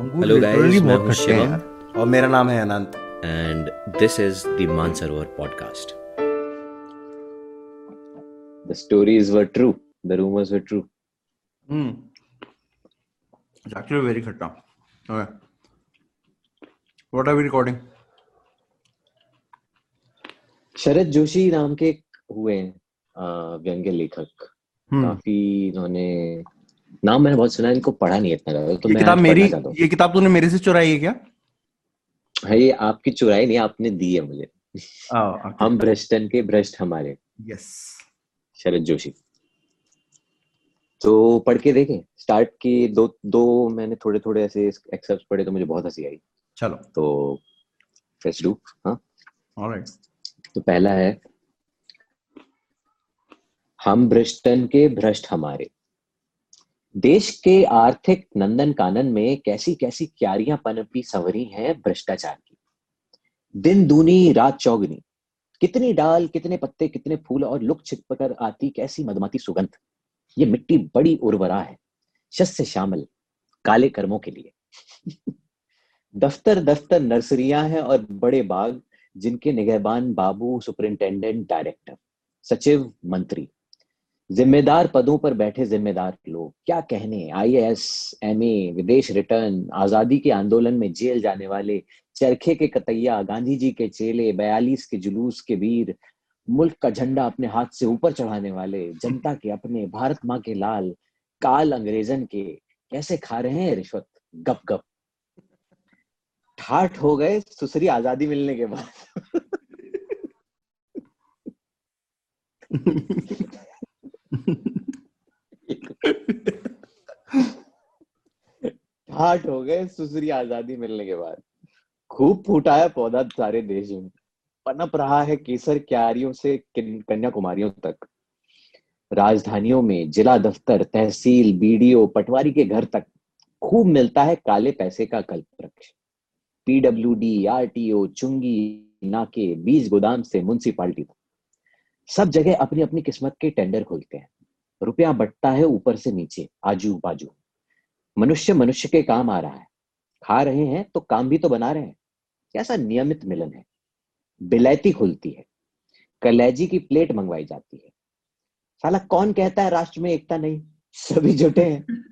Hello guys मैं हूँ शिवम। और मेरा नाम है Anant. And this is the Mansarovar podcast the stories were true the rumours were true hmm it's very खट्टा। Okay what are we recording Sharad Joshi नाम के हुए व्यंग्य लेखक। hmm. काफ़ी इन्होंने नाम मैंने बहुत सुना इनको पढ़ा नहीं इतना ज़्यादा तो ये किताब मेरी ये किताब तूने मेरे से चुराई है क्या? हाँ, ये आपकी चुराई नहीं आपने दी है मुझे। oh, हम भ्रष्टन के भ्रष्ट हमारे। यस शरद जोशी। तो पढ़ के देखें स्टार्ट की दो दो मैंने थोड़े थोड़े ऐसे एक्सेप्ट पढ़े तो मुझे बहुत हँसी आई। चलो। तो लेट्स डू हाँ। ऑलराइट तो पहला है हम भ्रष्टन के भ्रष्ट हमारे। देश के आर्थिक नंदन कानन में कैसी कैसी क्यारियाँ पनपी संवरी हैं भ्रष्टाचार की? दिन, दूनी, रात, चौगनी। कितनी डाल, कितने पत्ते, कितने फूल और लुक छिप कर आती कैसी मधुमती सुगंध? ये मिट्टी बड़ी उर्वरा है, शस्य श्यामल, काले कर्मों के लिए। दफ्तर दफ्तर नर्सरियाँ हैं और बड़े बाग जिनके निगहबान बाबू, सुपरिंटेंडेंट, डायरेक्टर, सचिव, मंत्री। जिम्मेदार पदों पर बैठे जिम्मेदार लोग क्या कहने? आई एस एम ए विदेश रिटर्न आज़ादी के आंदोलन में जेल जाने वाले चरखे के कतैया गांधी जी के चेले बयालीस के जुलूस के वीर मुल्क का झंडा अपने हाथ से ऊपर चढ़ाने वाले जनता के अपने भारत माँ के लाल काल अंग्रेजन के कैसे खा रहे हैं रिश्वत? गप गप। ठाठ हो गए सुसरी आज़ादी मिलने के बाद। ठाठ हो गए सुसरी आज़ादी मिलने के बाद। खूब फूटा है पौधा सारे देश में। पनप रहा है केसर क्यारियों से कन्याकुमारियों तक। राजधानियों में जिला दफ्तर, तहसील, बीडीओ, पटवारी के घर तक खूब मिलता है काले पैसे का कल्प वृक्ष पीडब्ल्यू डी पीडब्ल्यूडी, आरटीओ, चुंगी, नाके, बीज गोदाम से म्यूनसिपालिटी तक। सब जगह अपनी अपनी किस्मत के टेंडर खुलते हैं। रुपया बटता है ऊपर से नीचे आजू बाजू मनुष्य मनुष्य के काम आ रहा है। खा रहे हैं तो काम भी तो बना रहे हैं। कैसा नियमित मिलन है। बिलैती खुलती है। कलेजी की प्लेट मंगवाई जाती है। साला कौन कहता है राष्ट्र में एकता नहीं? सभी जुटे हैं।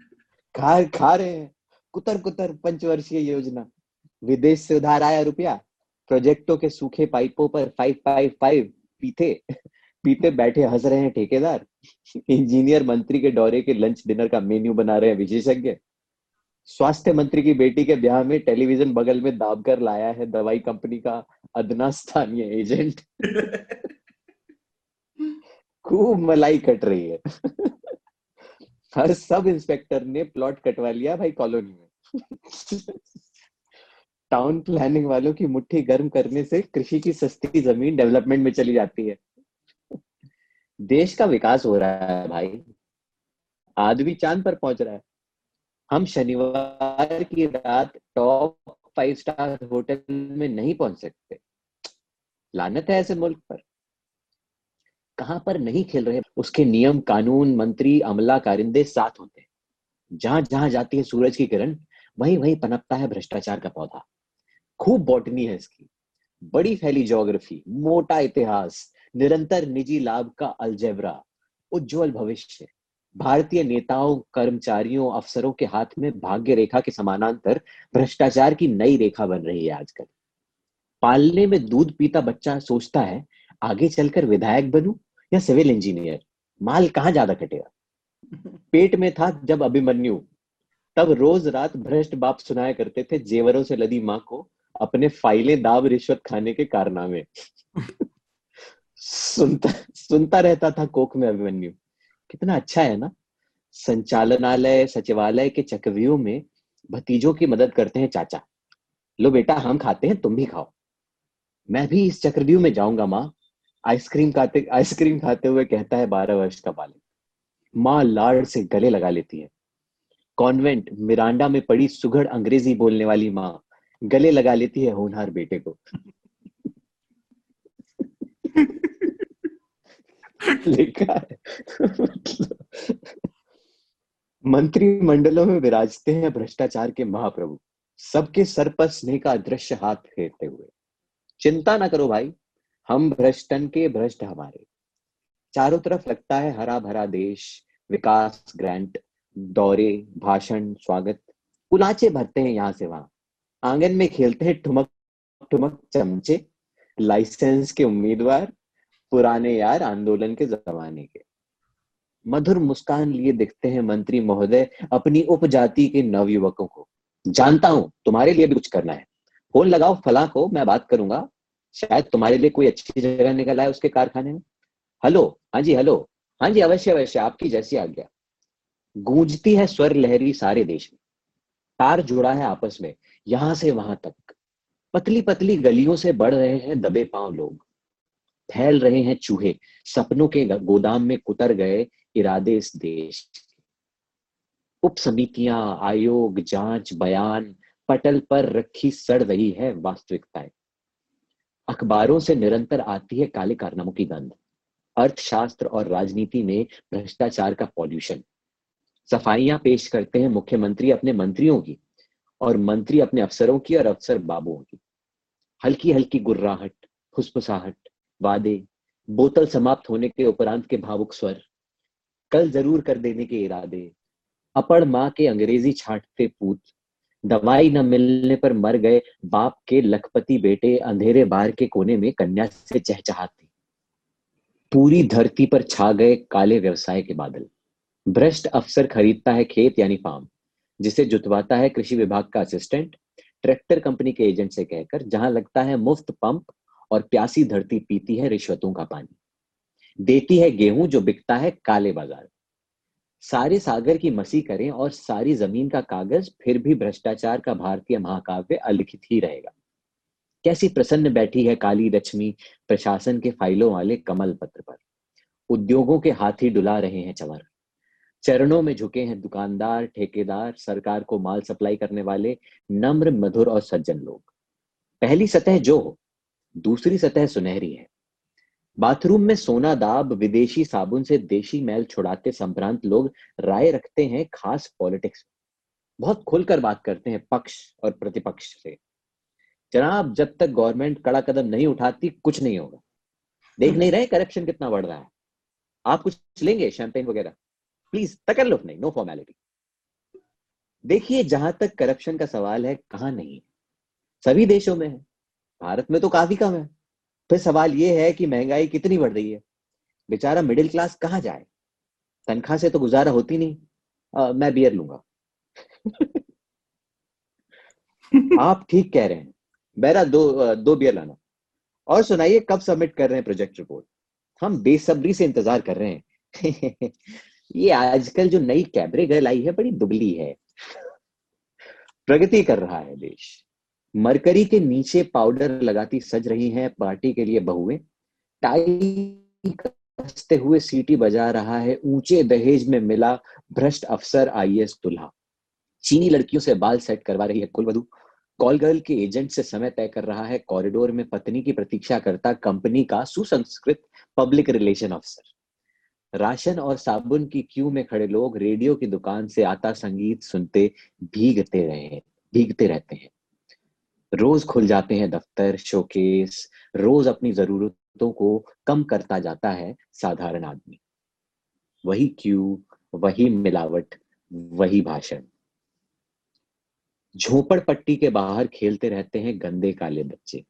खा खा रहे हैं। कुतर कुतर पंचवर्षीय योजना। विदेश से उधार आया रुपया। प्रोजेक्टों के सूखे पाइपों पर फाइव फाइव फाइव पीते। पीते बैठे हंस रहे हैं ठेकेदार। इंजीनियर मंत्री के दौरे के लंच डिनर का मेन्यू बना रहे हैं विशेषज्ञ। स्वास्थ्य मंत्री की बेटी के ब्याह में टेलीविज़न बगल में दाब कर लाया है दवाई कंपनी का अदना स्थानीय एजेंट। खूब मलाई कट रही है। हर सब इंस्पेक्टर ने प्लॉट कटवा लिया भाई कॉलोनी में। टाउन प्लानिंग वालों की मुट्ठी गर्म करने से कृषि की सस्ती ज़मीन डेवलपमेंट में चली जाती है। देश का विकास हो रहा है भाई। आदमी चाँद पर पहुँच रहा है। हम शनिवार की रात टॉप फाइव स्टार होटल में नहीं पहुँच सकते। लानत है ऐसे मुल्क पर। कहाँ पर नहीं खेल रहे? उसके नियम, कानून, मंत्री अमला कारिंदे साथ होते हैं। जहाँ जहाँ जाती है सूरज की किरण, वहीं वहीं पनपता है भ्रष्टाचार का पौधा। खूब बॉटनी है इसकी। बड़ी फैली ज्योग्राफी मोटा इतिहास निरंतर निजी लाभ का अलजेबरा, उज्जवल भविष्य। भारतीय नेताओं, कर्मचारियों, अफसरों के हाथ में भाग्य रेखा के समानांतर भ्रष्टाचार की नई रेखा बन रही है आजकल। पालने में दूध पीता बच्चा सोचता है, आगे चलकर विधायक बनू या सिविल इंजीनियर? माल कहाँ ज़्यादा कटेगा? पेट में था जब अभिमन्यु, तब रोज रात भ्रष्ट बाप सुनाया करते थे जेवरों से लदी माँ को अपने फाइलें दाब रिश्वत खाने के कारनामे। सुनता सुनता रहता था कोख में अभिमन्यु कितना अच्छा है ना? संचालनालय, सचिवालय के चक्रव्यूह में भतीजों की मदद करते हैं चाचा। लो बेटा, हम खाते हैं, तुम भी खाओ। मैं भी इस चक्रव्यूह में जाऊँगा, माँ। आइसक्रीम खाते आइसक्रीम खाते हुए कहता है बारह वर्ष का बालक। माँ लाड़ से गले लगा लेती है। कॉन्वेंट, मिरांडा में पड़ी सुघड़ अंग्रेज़ी बोलने वाली माँ गले लगा लेती है होनहार बेटे को। लिखा है। मंत्रिमंडलों में विराजते हैं भ्रष्टाचार के महाप्रभु। सबके सर पर स्नेह का अदृश्य हाथ फेरते हुए। चिंता ना करो भाई, हम भ्रष्टन के भ्रष्ट हमारे। चारों तरफ़ लगता है हरा भरा देश, विकास, ग्रांट, दौरे, भाषण, स्वागत। कुलाचे भरते हैं यहाँ से वहाँ। आँगन में खेलते हैं ठुमक ठुमक, चमचे। लाइसेंस के उम्मीदवार पुराने यार आंदोलन के जमाने के। मधुर मुस्कान लिए दिखते हैं मंत्री महोदय अपनी उपजाति के नवयुवकों को। जानता हूँ, तुम्हारे लिए भी कुछ करना है। फ़ोन लगाओ, फला को, मैं बात करूँगा। शायद तुम्हारे लिए कोई अच्छी जगह निकल आए उसके कारखाने में। हेलो हाँ जी, हेलो। हाँ जी, अवश्य अवश्य, आपकी जैसी आज्ञा। गूंजती है स्वर लहरी सारे देश में। तार जुड़ा है आपस में, यहाँ से वहाँ तक। पतली पतली गलियों से बढ़ रहे हैं दबे पाँव लोग। फैल रहे हैं चूहे। सपनों के गोदाम में कुतर गए इरादे इस देश उप समितियाँ आयोग, जाँच, बयान, पटल पर रखी सड़ रही है वास्तविकताएँ। अखबारों से निरंतर आती है काले कारनामों की गंध। अर्थशास्त्र और राजनीति में भ्रष्टाचार का पॉल्यूशन। सफाइयाँ पेश करते हैं मुख्यमंत्री अपने मंत्रियों की और मंत्री अपने अफसरों की और अफसर बाबुओं की। हल्की हल्की गुर्राहट, फुसफुसाहट वादे, बोतल समाप्त होने के उपरांत के भावुक स्वर, कल ज़रूर कर देने के इरादे अपड़ माँ के अंग्रेज़ी छाटते पूत, दवाई न मिलने पर मर गए बाप के लखपति बेटे अंधेरे बार के कोने में कन्या से चहचहाते। पूरी धरती पर छा गए काले व्यवसाय के बादल। भ्रष्ट अफसर खरीदता है खेत यानी फार्म, जिसे जुतवाता है कृषि विभाग का असिस्टेंट, ट्रैक्टर कंपनी के एजेंट से कहकर, जहाँ लगता है मुफ़्त पंप और प्यासी धरती पीती है रिश्वतों का पानी। देती है गेहूँ जो बिकता है काले बाज़ार। सारे सागर की मसी करें और सारी ज़मीन का कागज़, फिर भी भ्रष्टाचार का भारतीय महाकाव्य अलिखित ही रहेगा। कैसी प्रसन्न बैठी है काली लक्ष्मी प्रशासन के फाइलों वाले कमल पत्र पर। उद्योगों के हाथी डुला रहे हैं चवर चरणों में झुके हैं दुकानदार, ठेकेदार, सरकार को माल सप्लाई करने वाले नम्र, मधुर और सज्जन लोग। पहली सतह जो हो दूसरी सतह सुनहरी है। बाथरूम में सोना दाब, विदेशी साबुन से देशी मैल छुड़ाते संभ्रांत लोग राय रखते हैं खास पॉलिटिक्स बहुत खुलकर बात करते हैं पक्ष और प्रतिपक्ष से। जनाब, जब तक गवर्नमेंट कड़ा कदम नहीं उठाती, कुछ नहीं होगा। देख नहीं रहे करप्शन कितना बढ़ रहा है। आप कुछ लेंगे शैंपेन वगैरह? प्लीज़ तकल्लुफ नहीं नो फॉर्मेलिटी देखिए, जहाँ तक करप्शन का सवाल है, कहाँ नहीं सभी देशों में है। भारत में तो काफ़ी कम है। फिर सवाल ये है कि महँगाई कितनी बढ़ रही है? बेचारा मिडिल क्लास कहाँ जाए? तनख्वाह से तो गुजारा होती नहीं। आ, मैं बियर लूँगा। आप ठीक कह रहे हैं। मेरा दो दो बियर लाना। और सुनाइए कब सबमिट कर रहे हैं प्रोजेक्ट रिपोर्ट हम बेसब्री से इंतज़ार कर रहे हैं। ये आजकल जो नई कैबरे गर्ल आई है बड़ी दुबली है। प्रगति कर रहा है देश। मरकरी के नीचे पाउडर लगाती सज रही हैं पार्टी के लिए बहुएँ। टाई कसते हुए सीटी बजा रहा है, ऊँचे दहेज में मिला भ्रष्ट अफसर आईएएस दुल्हा। चीनी लड़कियों से बाल सेट करवा रही है कुलवधु। कॉल गर्ल के एजेंट से समय तय कर रहा है कॉरिडोर में पत्नी की प्रतीक्षा करता कंपनी का सुसंस्कृत पब्लिक रिलेशन अफसर। राशन और साबुन की क्यू में खड़े लोग रेडियो की दुकान से आता संगीत सुनते भीगते रहे भीगते रहते हैं। रोज खुल जाते हैं दफ्तर शोकेस रोज अपनी जरूरतों को कम करता जाता है साधारण आदमी। वही क्यू वही मिलावट, वही भाषण। झोपड़ पट्टी के बाहर खेलते रहते हैं गंदे काले बच्चे।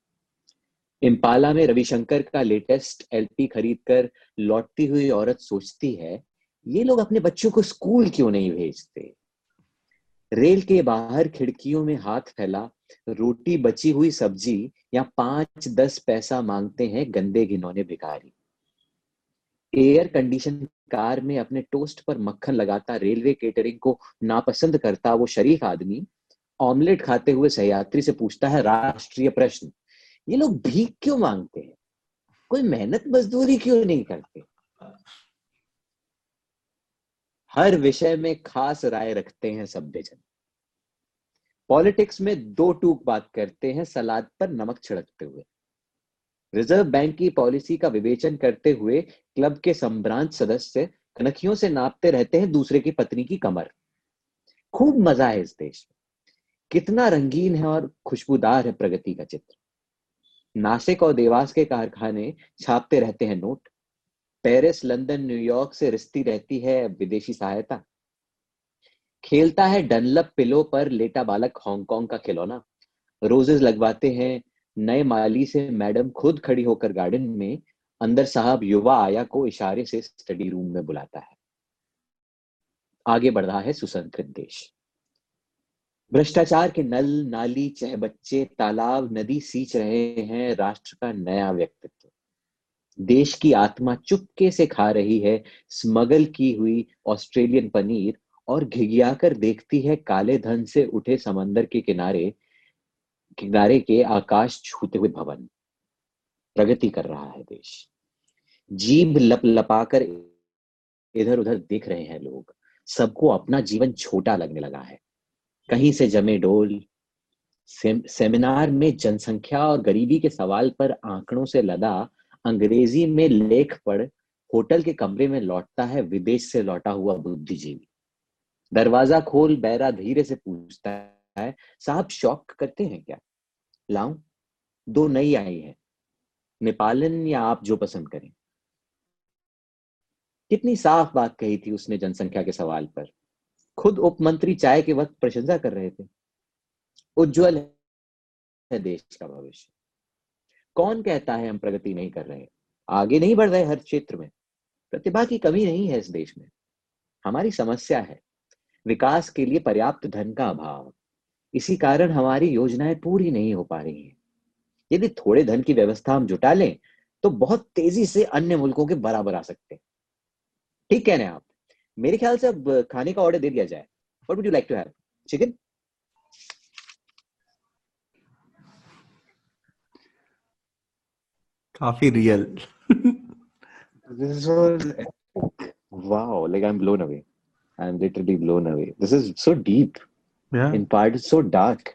इम्पाला में रविशंकर का लेटेस्ट एलपी खरीदकर लौटती हुई औरत सोचती है, ये लोग अपने बच्चों को स्कूल क्यों नहीं भेजते? रेल के बाहर खिड़कियों में हाथ फैला, रोटी बची हुई सब्ज़ी या पाँच दस पैसा मांगते हैं गंदे घिनौने भिखारी। एयर कंडीशन कार में अपने टोस्ट पर मक्खन लगाता, रेलवे केटरिंग को नापसंद करता वो शरीफ आदमी, ऑमलेट खाते हुए सहयात्री से पूछता है राष्ट्रीय प्रश्न, ये लोग भीख क्यों मांगते हैं? कोई मेहनत मजदूरी क्यों नहीं करते? हर विषय में खास राय रखते हैं सभ्यजन। पॉलिटिक्स में दो टूक बात करते हैं सलाद पर नमक छिड़कते हुए। रिज़र्व बैंक की पॉलिसी का विवेचन करते हुए क्लब के संभ्रांत सदस्य कनखियों से नापते रहते हैं दूसरे की पत्नी की कमर। खूब मज़ा है इस देश में। कितना रंगीन है और खुशबूदार है प्रगति का चित्र। नासिक और देवास के कारखाने छापते रहते हैं नोट। पेरिस, लंदन न्यूयॉर्क से रिश्ती रहती है विदेशी सहायता। खेलता है डनलप पिलो पर लेटा बालक हांगकांग का खिलौना। रोजेस लगवाते हैं, नए माली से मैडम खुद खड़ी होकर गार्डन में, अंदर साहब युवा आया को इशारे से स्टडी रूम में बुलाता है। आगे बढ़ रहा है सुसंकृत देश। भ्रष्टाचार के नल, नाली चह बच्चे तालाब, नदी सींच रहे हैं, राष्ट्र का नया व्यक्तित्व। देश की आत्मा चुपके से खा रही है, स्मगल की हुई ऑस्ट्रेलियन पनीर और घिघियाकर देखती है काले धन से उठे समंदर के किनारे किनारे के आकाश छूते हुए भवन। प्रगति कर रहा है देश। जीभ लप लपाकर इधर उधर देख रहे हैं लोग। सबको अपना जीवन छोटा लगने लगा है। कहीं से जमे डोल सेमिनार में जनसंख्या और गरीबी के सवाल पर आंकड़ों से लदा अंग्रेज़ी में लेख पढ़ होटल के कमरे में लौटता है, विदेश से लौटा हुआ बुद्धिजीवी। दरवाज़ा खोल, बैरा धीरे से पूछता है, साहब शौक करते हैं क्या? लाऊं, दो नई आई है। नेपालन या आप जो पसंद करें। कितनी साफ़ बात कही थी उसने जनसंख्या के सवाल पर। खुद उपमंत्री चाय के वक्त प्रशंसा कर रहे थे। उज्जवल है देश का भविष्य। कौन कहता है हम प्रगति नहीं कर रहे आगे नहीं बढ़ रहे हर क्षेत्र में। प्रतिभा की कमी नहीं है इस देश में। हमारी समस्या है विकास के लिए पर्याप्त धन का अभाव। इसी कारण हमारी योजनाएँ पूरी नहीं हो पा रही हैं। यदि थोड़े धन की व्यवस्था हम जुटा लें तो बहुत तेज़ी से अन्य मुल्कों के बराबर आ सकते हैं। ठीक कह रहे हैं आप। मेरे ख्याल से अब खाने का ऑर्डर दे दिया जाए। What would you like to have chicken काफ़ी real this was wow like I am blown away I am literally blown away this is so deep yeah in part is so dark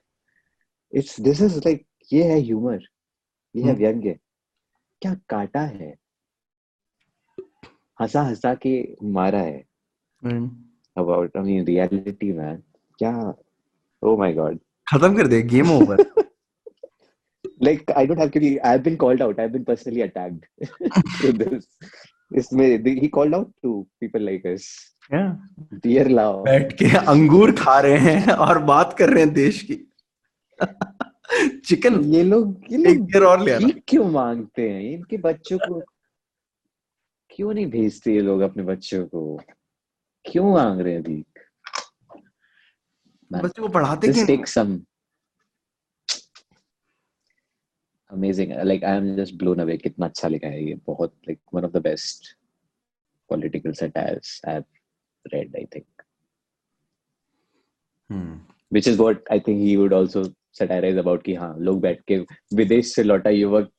it's this is like ये है humour ये है hmm. व्यंग्य. क्या काटा है? हंसा हंसा के मारा है. About I mean reality man क्या ओ माय गॉड खत्म कर दे game over like I don't have to be I've been called out I've been personally attacked through this इसमें he called out to people like us dear law बैठ के अंगूर खा रहे हैं और बात कर रहे हैं देश की चिकन ये लोग ये लोग गिर और ले क्यों मांगते हैं इनके बच्चों को क्यों नहीं भेजते ये लोग अपने बच्चों को क्यों मांग रहे हैं भीख बच्चों को पढ़ाते क्यों amazing like I am just blown away कितना अच्छा लिखा है ये बहुत like one of the best political satires I've read I think hmm, which is what I think he would also satirize about कि हाँ लोग बैठ के विदेश से लौटा युवक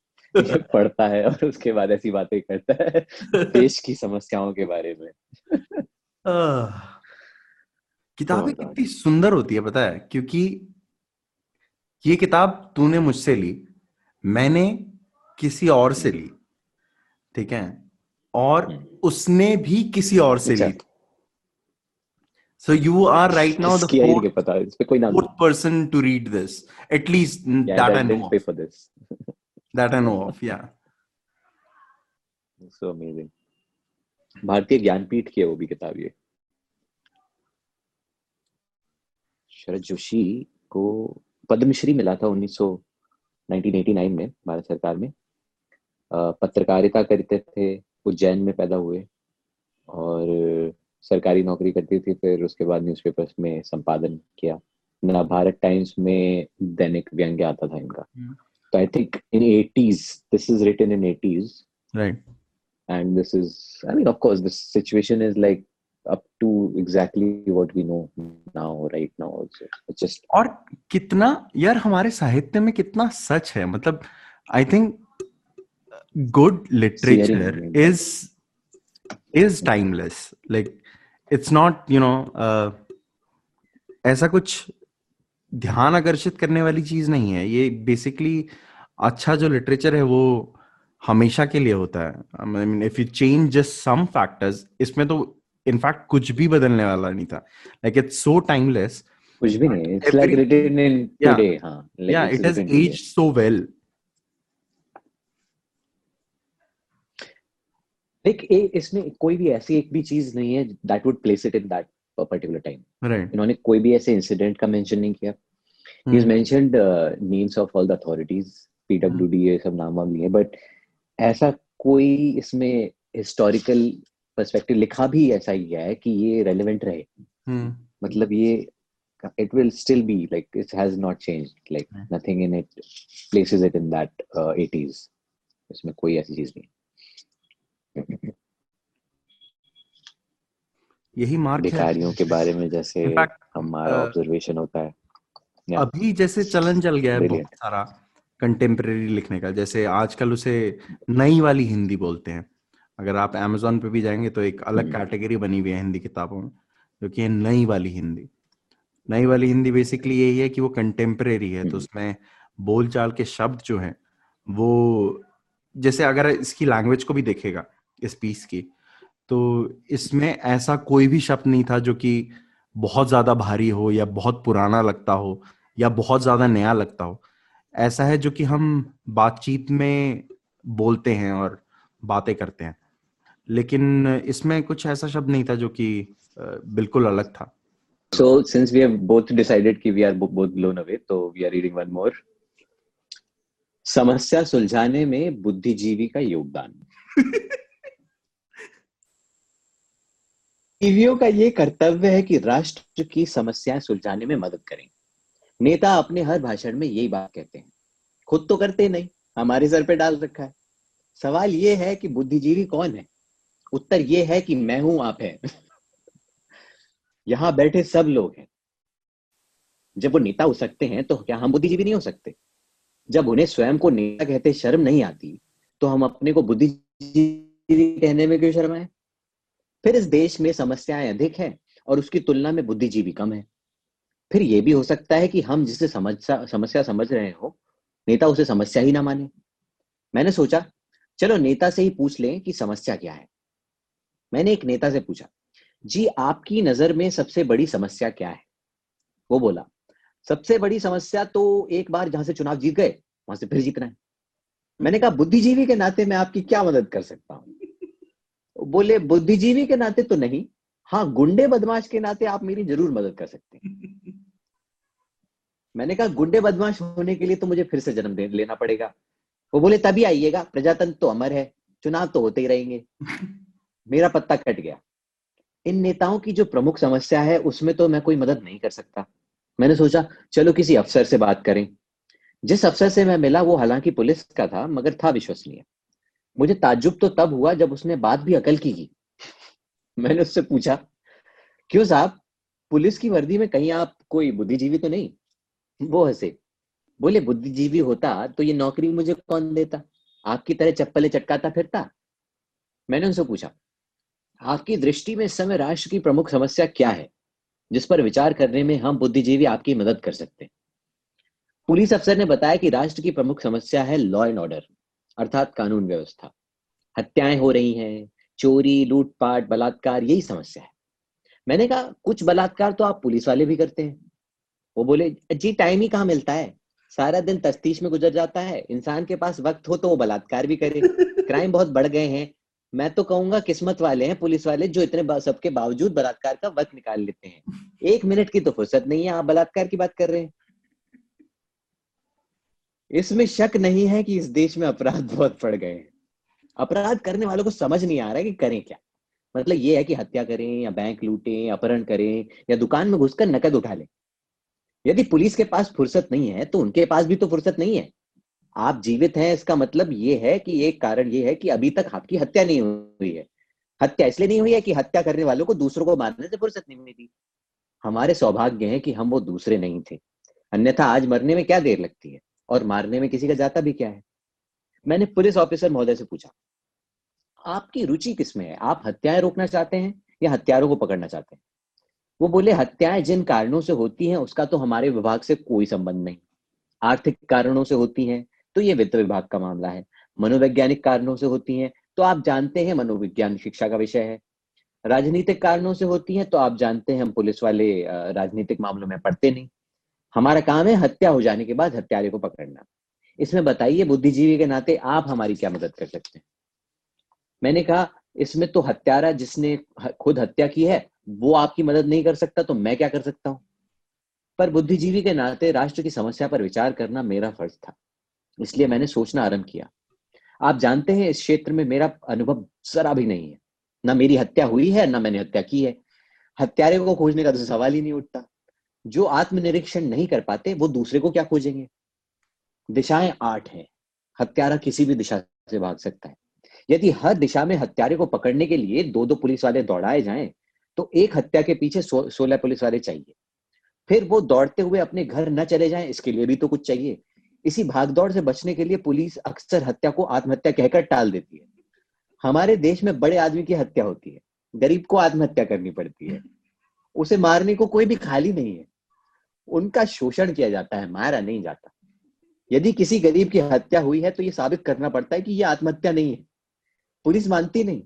पढ़ता है और उसके बाद ऐसी बातें करता है देश की समस्याओं के बारे में किताबें Oh. कितनी सुंदर होती है पता है क्योंकि ये किताब तूने मुझसे ली मैंने किसी और से ली ठीक है? और हम्म। उसने भी किसी और से ली। So you are right now दोर्थ person to read this at least that I know for this that I of yeah so amazing भारतीय ज्ञानपीठ की है वो भी किताब ये। शरद जोशी को पद्मश्री मिला था उन्नीस सौ 1989 में भारत सरकार में पत्रकारिता करते थे उज्जैन में पैदा हुए और सरकारी नौकरी करती थी फिर उसके बाद न्यूज़पेपर्स में संपादन किया। ना भारत टाइम्स में दैनिक व्यंग्य आता था इनका। हम्म। तो I think in 80s this is written in 80s right. And this is i mean of course this situation is like up to exactly what we know now right now also. It's just और कितना यार हमारे साहित्य में कितना सच है? मतलब I think good literature. Is is timeless like it's not you know ऐसा कुछ ध्यान आकर्षित करने वाली चीज़ नहीं है। ये बेसिकली अच्छा जो लिटरेचर है वो हमेशा के लिए होता है। I mean if you change just some factors इसमें तो इनफैक्ट कुछ भी बदलने वाला नहीं था लाइक इट्स सो टाइमलेस कुछ भी नहीं it's like written in. Today हाँ like yeah it's it has written today. aged so well like ए- इसमें कोई भी ऐसी एक भी चीज़ नहीं है that would place it in that particular time right इन्होंने कोई भी ऐसे इंसिडेंट का मेंशन नहीं किया ही Hmm. Mentioned names of all the authorities PWD ये सब नाम वाम लिए बट ऐसा कोई इसमें हिस्टोरिकल पर्सपेक्टिव लिखा भी ऐसा ही है कि ये रेलेवेंट रहे Hmm. मतलब ये it will still be like it has not changed like Hmm. nothing in it places it in that uh, 80s इसमें कोई ऐसी चीज़ नहीं यही मार्क भिखारियों के बारे में जैसे हमारा uh, ऑब्जर्वेशन होता है Yeah. अभी जैसे चलन चल गया है. बहुत सारा कंटेम्प्रेरी लिखने का जैसे आजकल उसे नई वाली हिंदी बोलते हैं अगर आप अमेजोन पे भी जाएँगे तो एक अलग हम्म। कैटेगरी बनी हुई है हिंदी किताबों में जो कि है नई वाली हिंदी नई वाली हिंदी बेसिकली यही है कि वो कंटेम्प्रेरी है तो हम्म। उसमें बोलचाल के शब्द जो हैं वो जैसे अगर इसकी लैंग्वेज को भी देखेगा इस पीस की तो इसमें ऐसा कोई भी शब्द नहीं था जो कि बहुत ज़्यादा भारी हो या बहुत पुराना लगता हो या बहुत ज़्यादा नया लगता हो ऐसा है जो कि हम बातचीत में बोलते हैं और बातें करते हैं लेकिन इसमें कुछ ऐसा शब्द नहीं था जो कि बिल्कुल अलग था। So since we have both decided कि we are bo- both blown away तो we are reading one more. समस्या सुलझाने में बुद्धिजीवी का योगदान। जीवियों का ये कर्तव्य है कि राष्ट्र की समस्याएँ सुलझाने में मदद करें। नेता अपने हर भाषण में यही बात कहते हैं। खुद तो करते नहीं हमारे सर पे डाल रखा है। सवाल ये है कि बुद्धिजीवी कौन है? उत्तर ये है कि मैं हूँ आप है। यहाँ बैठे सब लोग हैं। जब वो नेता हो सकते हैं तो क्या हम बुद्धिजीवी नहीं हो सकते? जब उन्हें स्वयं को नेता कहते शर्म नहीं आती तो हम अपने को बुद्धिजीवी कहने में क्यों शर्म शर्माए फिर इस देश में समस्याएँ अधिक है और उसकी तुलना में बुद्धिजीवी कम है। फिर यह भी हो सकता है कि हम जिसे समस्या समझ रहे हो, नेता उसे समस्या ही ना माने। मैंने सोचा, चलो नेता से ही पूछ लें कि समस्या क्या है। मैंने एक नेता से पूछा, जी, आपकी नज़र में सबसे बड़ी समस्या क्या है? वो बोला, सबसे बड़ी समस्या तो एक बार जहाँ से चुनाव जीत गए, वहाँ से फिर जीतना है। मैंने कहा, बुद्धिजीवी के नाते मैं आपकी क्या मदद कर सकता हूँ? बोले, बुद्धिजीवी के नाते तो नहीं हाँ गुंडे बदमाश के नाते आप मेरी ज़रूर मदद कर सकते हैं। मैंने कहा, गुंडे बदमाश होने के लिए तो मुझे फिर से जन्म लेना पड़ेगा। वो बोले, तभी आइएगा, प्रजातंत्र तो अमर है, चुनाव तो होते ही रहेंगे। मेरा पत्ता कट गया। इन नेताओं की जो प्रमुख समस्या है, उसमें तो मैं कोई मदद नहीं कर सकता। मैंने सोचा, चलो किसी अफसर से बात करें। जिस अफसर से मैं मिला, वो हालाँकि पुलिस का था, मगर था विश्वसनीय। मुझे ताज्जुब तो तब हुआ जब उसने बात भी अकल की की मैंने उससे पूछा, क्यों साहब? पुलिस की वर्दी में कहीं आप कोई बुद्धिजीवी तो नहीं? वो हंसे। बोले, बुद्धिजीवी होता तो ये नौकरी मुझे कौन देता? आपकी तरह चप्पलें चटकाता फिरता? मैंने उनसे पूछा आपकी दृष्टि में इस समय राष्ट्र की प्रमुख समस्या क्या है? जिस पर विचार करने में हम बुद्धिजीवी आपकी मदद कर सकते हैं। पुलिस अफसर ने बताया कि राष्ट्र की प्रमुख समस्या है लॉ एंड ऑर्डर अर्थात कानून व्यवस्था। हत्याएँ हो रही हैं चोरी लूटपाट बलात्कार यही समस्या है। मैंने कहा कुछ बलात्कार तो आप पुलिस वाले भी करते हैं। वो बोले जी टाइम ही कहाँ मिलता है? सारा दिन तफ्तीश में गुजर जाता है। इंसान के पास वक्त हो तो वो बलात्कार भी करे। क्राइम बहुत बढ़ गए हैं। मैं तो कहूँगा किस्मत वाले हैं, पुलिस वाले, जो इतने सबके बावजूद बलात्कार का वक्त निकाल लेते हैं। एक मिनट की तो फुर्सत नहीं है, आप बलात्कार की बात कर रहे हैं। इसमें शक नहीं है कि इस देश में अपराध बहुत बढ़ गए हैं। अपराध करने वालों को समझ नहीं आ रहा है कि करें क्या। मतलब ये है कि हत्या करें, या बैंक लूटें अपहरण करें, या दुकान में घुसकर नकद उठा लें। यदि पुलिस के पास फुर्सत नहीं है तो उनके पास भी तो फुर्सत नहीं है। आप जीवित हैं, इसका मतलब ये है कि एक कारण ये है कि अभी तक आपकी हत्या नहीं हुई है। हत्या इसलिए नहीं हुई है कि हत्या करने वालों को दूसरों को मारने से फुर्सत नहीं मिली। हमारे सौभाग्य है कि हम वो दूसरे नहीं थे। अन्यथा आज मरने में क्या देर लगती है? और मारने में किसी का जाता भी क्या है? मैंने पुलिस ऑफिसर महोदय से पूछा, आपकी रुचि किसमें है? आप हत्याएँ रोकना चाहते हैं या हत्यारों को पकड़ना चाहते हैं? वो बोले, हत्याएँ जिन कारणों से होती हैं, उसका तो हमारे विभाग से कोई संबंध नहीं। आर्थिक कारणों से होती हैं तो ये वित्त विभाग का मामला है। मनोवैज्ञानिक कारणों से होती हैं तो आप जानते हैं मनोविज्ञान शिक्षा का विषय है। राजनीतिक कारणों से होती हैं तो आप जानते हैं हम पुलिस वाले राजनीतिक मामलों में पढ़ते नहीं। हमारा काम है हत्या हो जाने के बाद हत्यारे को पकड़ना। इसमें बताइए बुद्धिजीवी के नाते आप हमारी क्या मदद कर सकते हैं? मैंने कहा, इसमें तो हत्यारा जिसने खुद हत्या की है, वो आपकी मदद नहीं कर सकता तो मैं क्या कर सकता हूँ? पर बुद्धिजीवी के नाते राष्ट्र की समस्या पर विचार करना मेरा फ़र्ज़ था। इसलिए मैंने सोचना आरंभ किया। आप जानते हैं इस क्षेत्र में मेरा अनुभव जरा भी नहीं है। ना मेरी हत्या हुई है ना मैंने हत्या की है। हत्यारे को खोजने का तो सवाल ही नहीं उठता। जो आत्मनिरीक्षण नहीं कर पाते वो दूसरे को क्या खोजेंगे? दिशाएँ आठ हैं। हत्यारा किसी भी दिशा से भाग सकता है। यदि हर दिशा में हत्यारे को पकड़ने के लिए दो दो पुलिस वाले दौड़ाए जाएँ तो एक हत्या के पीछे सो, सोलह पुलिस वाले चाहिए। फिर वो दौड़ते हुए अपने घर न चले जाएँ इसके लिए भी तो कुछ चाहिए। इसी भागदौड़ से बचने के लिए पुलिस अक्सर हत्या को आत्महत्या कहकर टाल देती है। हमारे देश में बड़े आदमी की हत्या होती है। गरीब को आत्महत्या करनी पड़ती है। उसे मारने को कोई भी खाली नहीं है। उनका शोषण किया जाता है, मारा नहीं जाता। यदि किसी गरीब की हत्या हुई है तो ये साबित करना पड़ता है कि यह आत्महत्या नहीं है। पुलिस मानती नहीं।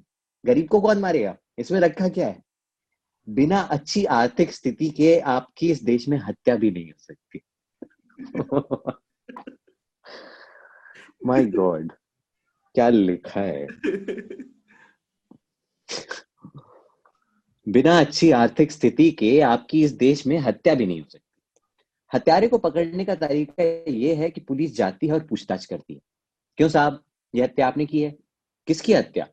गरीब को कौन मारेगा? इसमें रखा क्या है? बिना अच्छी आर्थिक स्थिति के आपकी इस देश में हत्या भी नहीं हो सकती। माय गॉड क्या लिखा है? बिना अच्छी आर्थिक स्थिति के आपकी इस देश में हत्या भी नहीं हो सकती। हत्यारे को पकड़ने का तरीका यह है कि पुलिस जाती है और पूछताछ करती है। क्यों साहब? ये हत्या आपने की है? किसकी हत्या?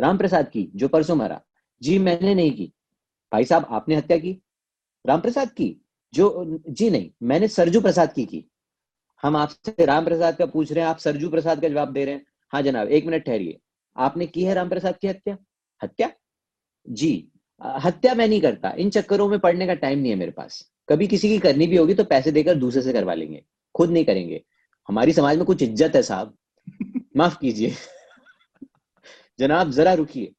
राम प्रसाद की, जो परसों मरा। जी, मैंने नहीं की। भाई साहब, आपने हत्या की? राम प्रसाद की? जो, जी नहीं, मैंने सरजू प्रसाद की की। हम आपसे राम प्रसाद का पूछ रहे हैं आप सरजू प्रसाद का जवाब दे रहे हैं। हाँ जनाब एक मिनट ठहरिए। आपने की है राम प्रसाद की हत्या? हत्या? जी हत्या मैं नहीं करता। इन चक्करों में पढ़ने का टाइम नहीं है मेरे पास। कभी किसी की करनी भी होगी तो पैसे देकर दूसरे से करवा लेंगे। खुद नहीं करेंगे। हमारी समाज में कुछ इज़्ज़त है साहब। माफ़ कीजिए। जनाब जरा रुकिए।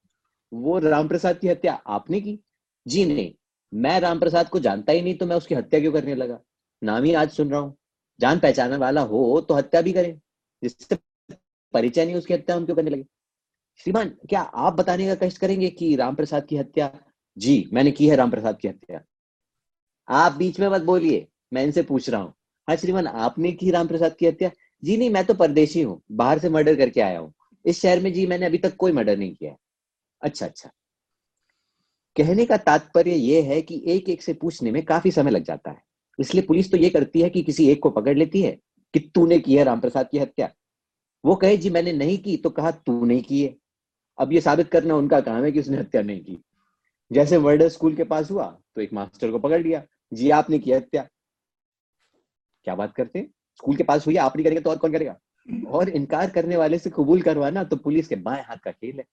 वो राम प्रसाद की हत्या आपने की? जी नहीं। मैं राम प्रसाद को जानता ही नहीं तो मैं उसकी हत्या क्यों करने लगा? नाम ही आज सुन रहा हूँ। जान पहचानने वाला हो तो हत्या भी करें। जिससे परिचय नहीं, उसकी हत्या क्यों करने लगे? श्रीमान, क्या आप बताने का कष्ट करेंगे कि राम प्रसाद की हत्या? जी, मैंने की है राम प्रसाद की हत्या। आप बीच में मत बोलिए, मैं इनसे पूछ रहा हूँ। हाँ श्रीमान, आपने की राम प्रसाद की हत्या? जी नहीं, मैं तो परदेशी हूँ, बाहर से मर्डर करके आया हूँ। इस शहर में जी मैंने अभी तक कोई मर्डर नहीं किया अच्छा अच्छा। कहने का तात्पर्य यह है कि एक एक से पूछने में काफ़ी समय लग जाता है। इसलिए पुलिस तो ये करती है कि किसी एक को पकड़ लेती है कि तूने की है, रामप्रसाद की हत्या। वो कहे, जी, मैंने नहीं की तो कहा तू नहीं की है। अब ये साबित करना उनका काम है कि उसने हत्या नहीं की। जैसे वर्डर स्कूल के पास हुआ तो एक मास्टर को पकड़ लिया, जी, आपने की हत्या। क्या बात करते हैं? स्कूल के पास हुई, आप नहीं करेंगे तो और कौन करेगा? और इनकार करने वाले से कबूल करवाना तो पुलिस के बाएँ हाथ का खेल है।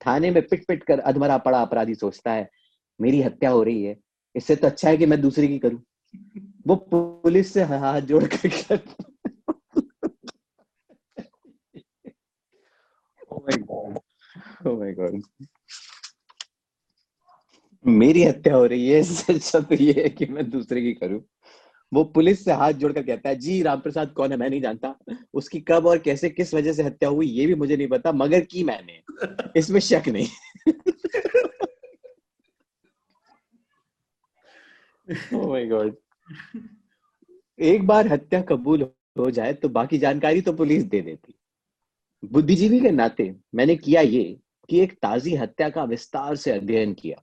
थाने में पिट पिट कर अधमरा पड़ा अपराधी सोचता है, मेरी हत्या हो रही है, इससे तो अच्छा है कि मैं दूसरे की करूँ। वो पुलिस से हाथ जोड़ कर oh oh मेरी हत्या हो रही है सच तो ये है कि मैं दूसरे की करूँ। वो पुलिस से हाथ जोड़कर कहता है जी रामप्रसाद कौन है? मैं नहीं जानता। उसकी कब और कैसे किस वजह से हत्या हुई ये भी मुझे नहीं पता मगर की मैंने। इसमें शक नहीं। Oh एक बार हत्या कबूल हो जाए तो बाकी जानकारी तो पुलिस दे देती। बुद्धिजीवी के नाते मैंने किया ये कि एक ताजी हत्या का विस्तार से अध्ययन किया।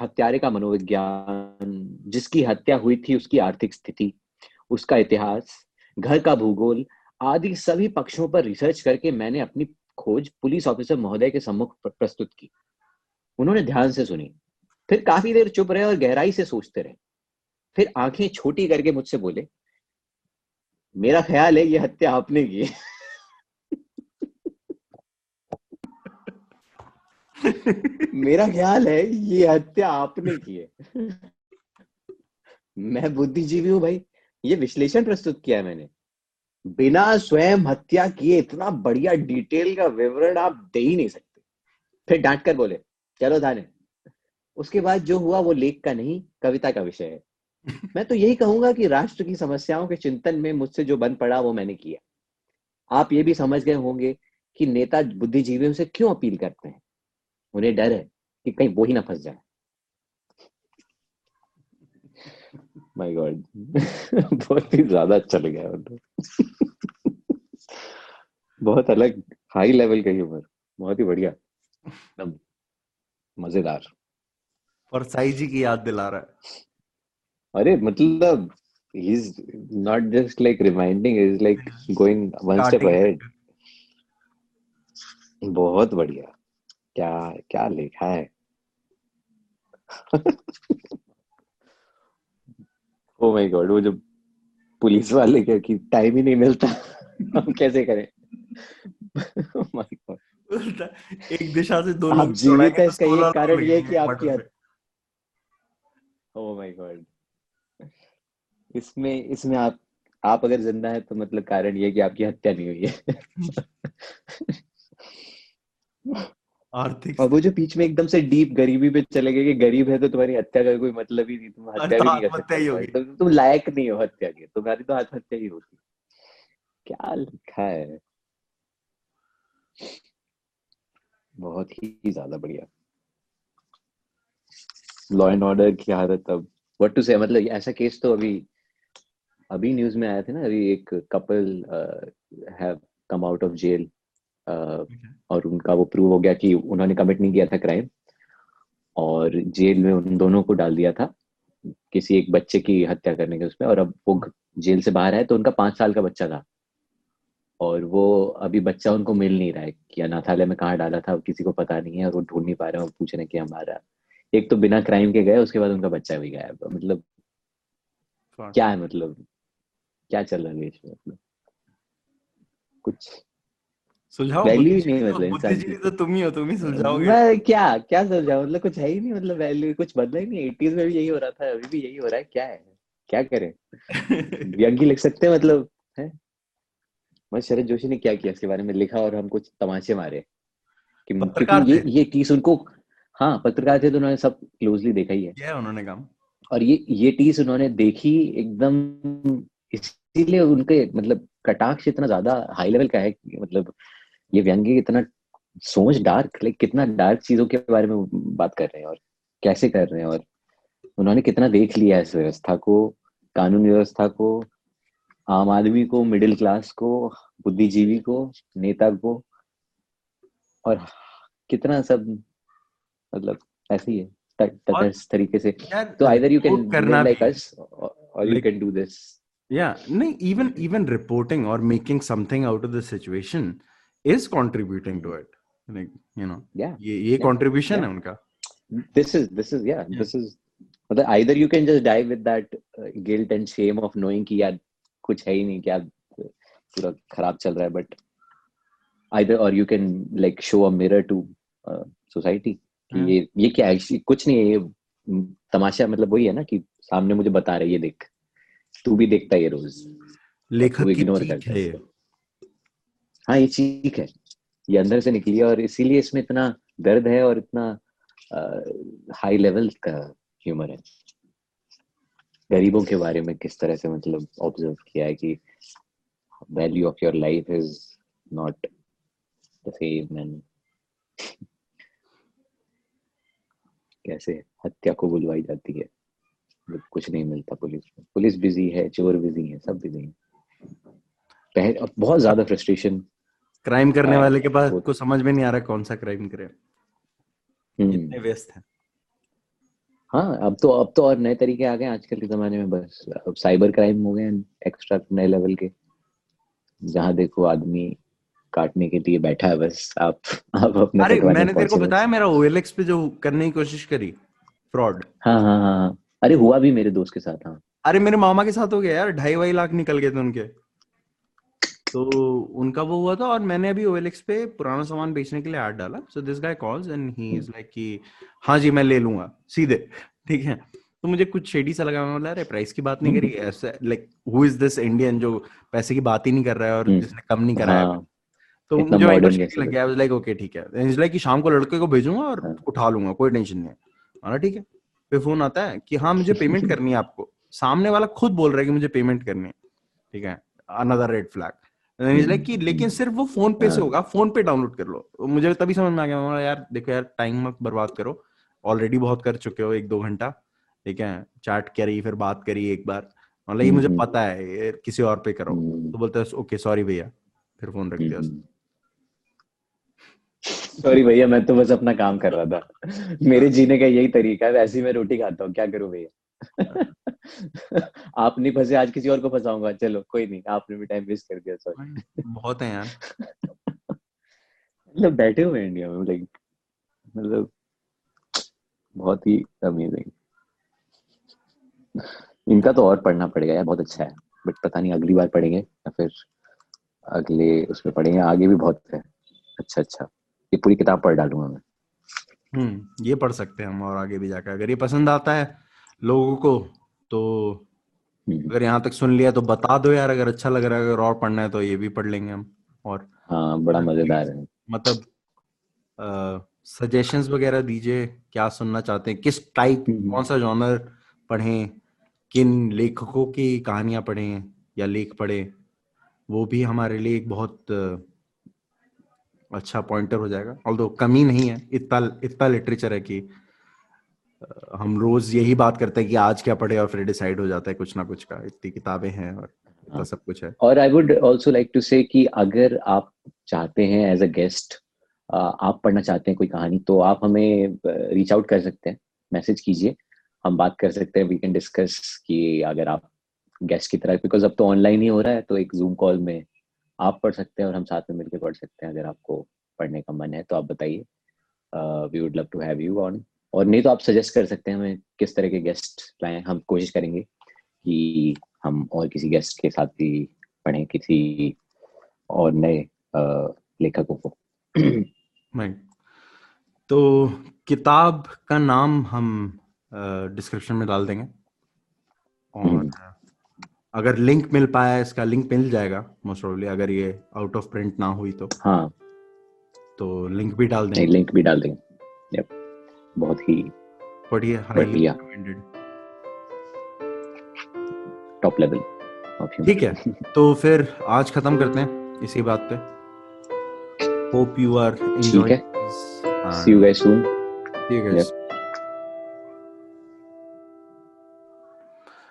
हत्यारे का मनोविज्ञान, जिसकी हत्या हुई थी उसकी आर्थिक स्थिति, उसका इतिहास, घर का भूगोल आदि सभी पक्षों पर रिसर्च करके मैंने अपनी खोज पुलिस ऑफिसर महोदय के सम्मुख प्रस्तुत की। उन्होंने ध्यान से सुनी। फिर काफ़ी देर चुप रहे और गहराई से सोचते रहे। फिर आँखें छोटी करके मुझसे बोले, मेरा ख्याल है ये हत्या आपने की मेरा ख्याल है ये हत्या आपने की है. मैं बुद्धिजीवी हूँ भाई, ये विश्लेषण प्रस्तुत किया है मैंने। बिना स्वयं हत्या किए इतना बढ़िया डिटेल का विवरण आप दे ही नहीं सकते. फिर डांट कर बोले, चलो थाने उसके बाद जो हुआ वो लेख का नहीं, कविता का विषय है। मैं तो यही कहूँगा कि राष्ट्र की समस्याओं के चिंतन में मुझसे जो बन पड़ा वो मैंने किया। आप ये भी समझ गए होंगे कि नेता बुद्धिजीवियों से क्यों अपील करते हैं? उन्हें डर है कि कहीं वो ही ना फंस जाए। माय गॉड बहुत ही ज़्यादा अच्छा लगा मतलब बहुत अलग हाई लेवल का ह्यूमर बहुत ही बढ़िया। एकदम मज़ेदार। और साई जी की याद दिला रहा है। अरे मतलब he's not just like reminding he's like going one step ahead. बहुत बढ़िया। क्या क्या लिखा है? ओ माय गॉड वो जो पुलिस वाले क्या कि टाइम ही नहीं मिलता हम कैसे करें? Oh my God. एक दिशा से दो लोग जीवित दौड़ाएँगे है तो इसका ये कारण ये कि आपकी ओ माय गॉड इसमें इसमें आप आप अगर ज़िंदा है तो मतलब कारण ये कि आपकी हत्या नहीं हुई है। आर्थिक और वो जो बीच में एकदम से डीप गरीबी पे चले गए कि गरीब है तो तुम्हारी हत्या का कोई मतलब ही नहीं तुम हत्या तो भी नहीं कर ही सकते। तुम, तुम लायक नहीं हो हत्या के तुम्हारी तो आत्महत्या ही होती क्या लिखा है? बहुत ही ज़्यादा बढ़िया। लॉ एंड ऑर्डर की हालत अब व्हाट टू से मतलब ऐसा केस तो अभी अभी न्यूज़ में आया था ना अभी एक couple have come out of jail और उनका वो प्रूव हो गया कि उन्होंने कमिट नहीं किया था क्राइम और जेल में उन दोनों को डाल दिया था किसी एक बच्चे की हत्या करने के उसमें और अब वो जेल से बाहर है तो उनका पाँच साल का बच्चा था और वो अभी बच्चा उनको मिल नहीं रहा है कि अनाथालय में कहाँ डाला था किसी को पता नहीं है और वो ढूंढ नहीं पा रहे हैं और पूछ रहे कि हमारा एक तो बिना क्राइम के गए उसके बाद उनका बच्चा भी गया मतलब क्या है मतलब? क्या चल रहा है देश में मतलब कुछ सुलझाओ Value ही नहीं मतलब इंसान तो तुम ही हो तुम ही सुलझाओगे। मैं क्या क्या समझाऊं मतलब कुछ है ही नहीं मतलब वैल्यू कुछ बदला ही नहीं। एटीज में भी यही हो रहा था अभी भी यही हो रहा है। क्या है? क्या करें? व्यंग्य लिख सकते हैं मतलब है? मैं शरद जोशी ने क्या किया इसके बारे में? लिखा और हम कुछ तमाशे मारे कि पत्रकार ये ये टीस उनको हाँ पत्रकार थे तो उन्होंने सब क्लोजली देखा ही है। है उन्होंने काम। और ये ये टीस उन्होंने देखी एकदम इसीलिए उनके मतलब कटाक्ष इतना ज़्यादा हाई लेवल का है कि मतलब ये व्यंग्य इतना सोच डार्क लाइक कितना डार्क चीज़ों के बारे में बात कर रहे हैं और कैसे कर रहे हैं और उन्होंने कितना देख लिया है इस व्यवस्था को कानून व्यवस्था को आम आदमी को मिडिल क्लास को बुद्धिजीवी को नेता को और कितना सब मतलब ऐसे ही है और- तरीके से। तो can report करना live like भी- us or, or you Yeah नहीं even even reporting or making something out of the situation is contributing to it like you know yeah ये ये Yeah. contribution Yeah. है उनका this is this is yeah, Yeah. this is मतलब either you can just die with that uh, guilt and shame of knowing कि यार कुछ है ही नहीं क्या पूरा खराब चल रहा है but either or you can like show a mirror to uh, society कि. ये ये क्या है कुछ नहीं है ये तमाशा मतलब वही है ना कि सामने मुझे बता रहे ये देख तू भी देखता है ये रोज। लेखक की इग्नोर करता है है ये। हाँ चीख है। ये अंदर से निकली है और इसीलिए इसमें इतना दर्द है और इतना हाई लेवल का ह्यूमर है। गरीबों के बारे में किस तरह से मतलब ऑब्ज़र्व किया है कि value of your life is not the same and कैसे हत्या को बुलवाई जाती है। कुछ नहीं मिलता पुलिस में। पुलिस बिज़ी है चोर बिज़ी है सब बिज़ी है। पहले बहुत ज़्यादा फ्रस्ट्रेशन क्राइम करने हाँ, वाले के पास वो- को समझ में नहीं आ रहा कौन सा क्राइम करे। इतने व्यस्त है। हाँ अब तो अब तो और नए तरीके आ गए आजकल के जमाने में बस। अब साइबर क्राइम हो गए एक्स्ट्रा नए लेवल के। जहाँ देखो आदमी काटने के लिए बैठा है बस आप आप अपने अरे मैंने तेरे को बताया मेरा OLX पे जो करने की कोशिश करी फ्रॉड हाँ हाँ हाँ हाँ। अरे हुआ भी मेरे दोस्त के साथ हाँ। अरे मेरे मामा के साथ हो गया यार ढाई वाई लाख निकल गए थे उनके। तो उनका वो हुआ था और मैंने अभी OLX पे पुराना सामान बेचने के लिए ऐड डाला। So this guy calls and he is like कि हाँ जी मैं ले लूँगा सीधे ठीक है। तो मुझे कुछ शेडी सा लगा मैं बोला अरे प्राइस की बात नहीं करी ऐसे like who is this Indian जो पैसे की बात ही नहीं कर रहा है और हम्म। जिसने कम नहीं कराया हाँ? तो मुझे लग गया लाइक ओके ठीक है। इज़ लाइक कि शाम को लड़के को भेजूँगा और हाँ। उठा लूँगा कोई टेंशन नहीं हाँ। ठीक है। फिर फ़ोन आता है कि हाँ मुझे पेमेंट करनी है आपको। सामने वाला खुद बोल रहा है कि मुझे पेमेंट करनी है। ठीक है? अनदर रेड फ्लैग लाइक कि लेकिन सिर्फ़ वो फ़ोन पे से हाँ। होगा फ़ोन पे डाउनलोड कर लो। मुझे तभी समझ में आ गया यार देखो यार टाइम मत बर्बाद करो। ऑलरेडी बहुत कर चुके हो एक दो घंटा। ठीक है? चैट करी फिर बात करी एक बार। मतलब ये मुझे हम्म। पता है किसी और पे करो। तो बोलते हैं ओके सॉरी भैया। फिर फ़ोन रख दिया सॉरी भैया मैं तो बस अपना काम कर रहा था। मेरे जीने का यही तरीका है वैसे ही मैं रोटी खाता हूँ क्या करूँ भैया? आप नहीं फंसे आज किसी और को फंसाऊँगा। चलो कोई नहीं आपने भी टाइम वेस्ट कर दिया सॉरी बहुत है यार। मतलब बैठे हुए इंडिया में लाइक मतलब बहुत ही अमेजिंग इनका तो और पढ़ना पड़ेगा यार बहुत अच्छा है। बट पता नहीं अगली बार पढ़ेंगे या फिर अगले उसमें पढ़ेंगे आगे भी बहुत है। अच्छा अच्छा। ये पूरी किताब पढ़ डालूँगा मैं। हम्म ये पढ़ सकते हैं हम और आगे भी जाकर। अगर ये पसंद आता है लोगों को तो हम्म, अगर यहाँ तक सुन लिया तो बता दो यार अगर अच्छा लग रहा है अगर और पढ़ना है तो ये भी पढ़ लेंगे हम। और हाँ बड़ा मज़ेदार है। मतलब सजेशंस वगैरह दीजिए क्या सुनना चाहते हैं किस टाइप हम्म। कौन सा जॉनर पढ़ें किन लेखकों की कहानियाँ पढ़ें या लेख पढ़ें वो भी हमारे लिए एक बहुत अच्छा पॉइंटर हो जाएगा। ऑल्दो कमी नहीं है इतना इतना लिटरेचर है कि हम रोज यही बात करते हैं कि आज क्या पढ़े और फिर डिसाइड हो जाता है कुछ ना कुछ का। इतनी किताबें हैं और इतना हाँ। सब कुछ है। और I would also like to say कि अगर आप चाहते हैं एज अ गेस्ट आप पढ़ना चाहते हैं कोई कहानी तो आप हमें रीच आउट कर सकते हैं। मैसेज कीजिए। हम बात कर सकते हैं। वी कैन डिस्कस कि अगर आप गेस्ट की तरह बिकॉज़ अब तो ऑनलाइन ही हो रहा है तो एक जूम कॉल में आप पढ़ सकते हैं और हम साथ में मिलकर पढ़ सकते हैं अगर आपको पढ़ने का मन है तो आप बताइए। We would love to have you on और नहीं तो आप सजेस्ट कर सकते हैं हमें किस तरह के गेस्ट लाएँ। हम कोशिश करेंगे कि हम और किसी गेस्ट के साथ भी पढ़ें किसी और नए लेखकों को। तो किताब का नाम हम डिस्क्रिप्शन में डाल देंगे। और हम्म। अगर लिंक मिल पाया इसका लिंक मिल जाएगा मोस्ट प्रोबेबली अगर ये आउट ऑफ़ प्रिंट ना हुई तो। हाँ। तो लिंक भी डाल देंगे। लिंक भी डाल देंगे। Yep. बहुत ही हाईली बढ़िया। रिकमेंडेड टॉप लेवल ठीक है तो फिर आज खत्म करते हैं इसी बात पे। Hope you are enjoying see you guys soon ठीक है Yep.